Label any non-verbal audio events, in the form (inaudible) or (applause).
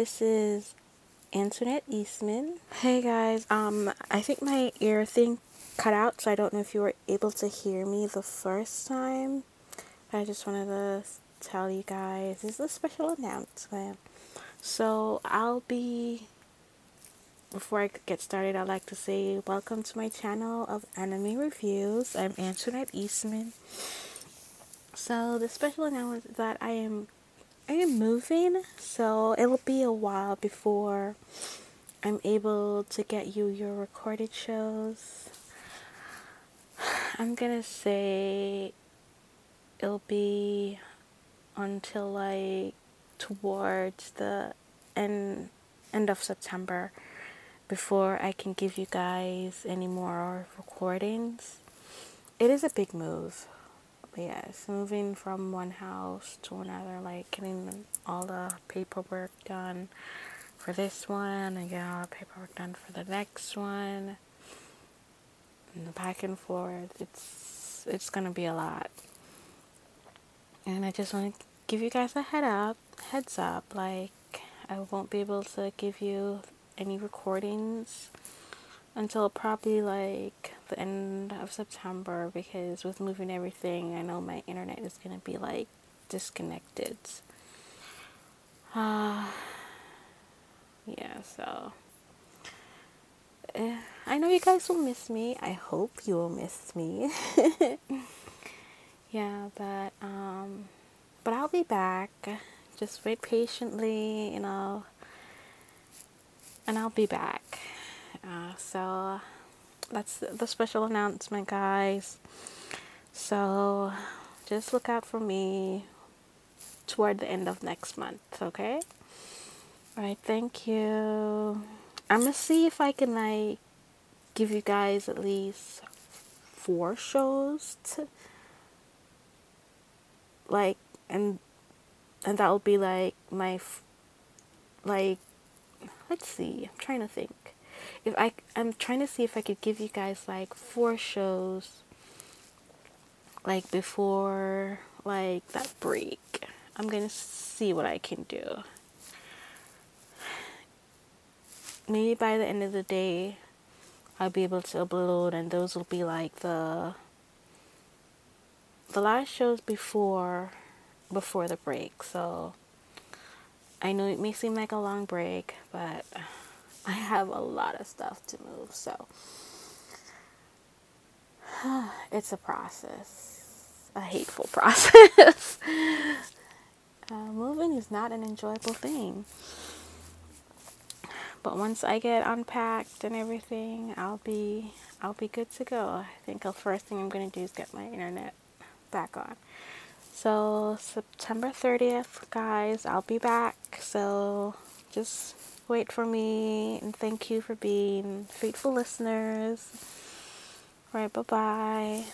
this is Antoinette Eastman. Hey guys, um, I think my ear thing cut out, so I don't know if you were able to hear me the first time. I just wanted to tell you guys this is a special announcement. So I'll be before I get started, I'd like to say welcome to my channel of anime reviews. I'm Antoinette Eastman. So the special announcement that I am I am moving, so it'll be a while before I'm able to get you your recorded shows. (sighs) I'm gonna say it'll be until like towards the end end of September before I can give you guys any more recordings. It is a big move. But yes, moving from one house to another, like getting all the paperwork done for this one and getting all the paperwork done for the next one. And the back and forth, it's it's gonna be a lot. And I just want to give you guys a head up, heads up, like I won't be able to give you any recordings until probably like the end of September because with moving everything, I know my internet is going to be like disconnected. Uh, (sighs) yeah, so uh, I know you guys will miss me. I hope you will miss me. (laughs) yeah, but um but I'll be back. Just wait patiently, you know and I'll be back. Uh, so that's the special announcement, guys. So just look out for me toward the end of next month, okay? All right, thank you. I'm gonna see if I can like give you guys at least four shows to like and and that will be like my like let's see. I'm trying to think. If I I'm trying to see if I could give you guys like four shows like before like that break. I'm going to see what I can do. Maybe by the end of the day I'll be able to upload and those will be like the the last shows before before the break. So I know it may seem like a long break, but I have a lot of stuff to move, so (sighs) it's a process, a hateful (laughs) process. uh, moving is not an enjoyable thing. But once I get unpacked and everything, I'll be I'll be good to go. I think the first thing I'm going to do is get my internet back on. So, September 30th, guys, I'll be back. So, just wait for me and thank you for being faithful listeners. All right, bye bye.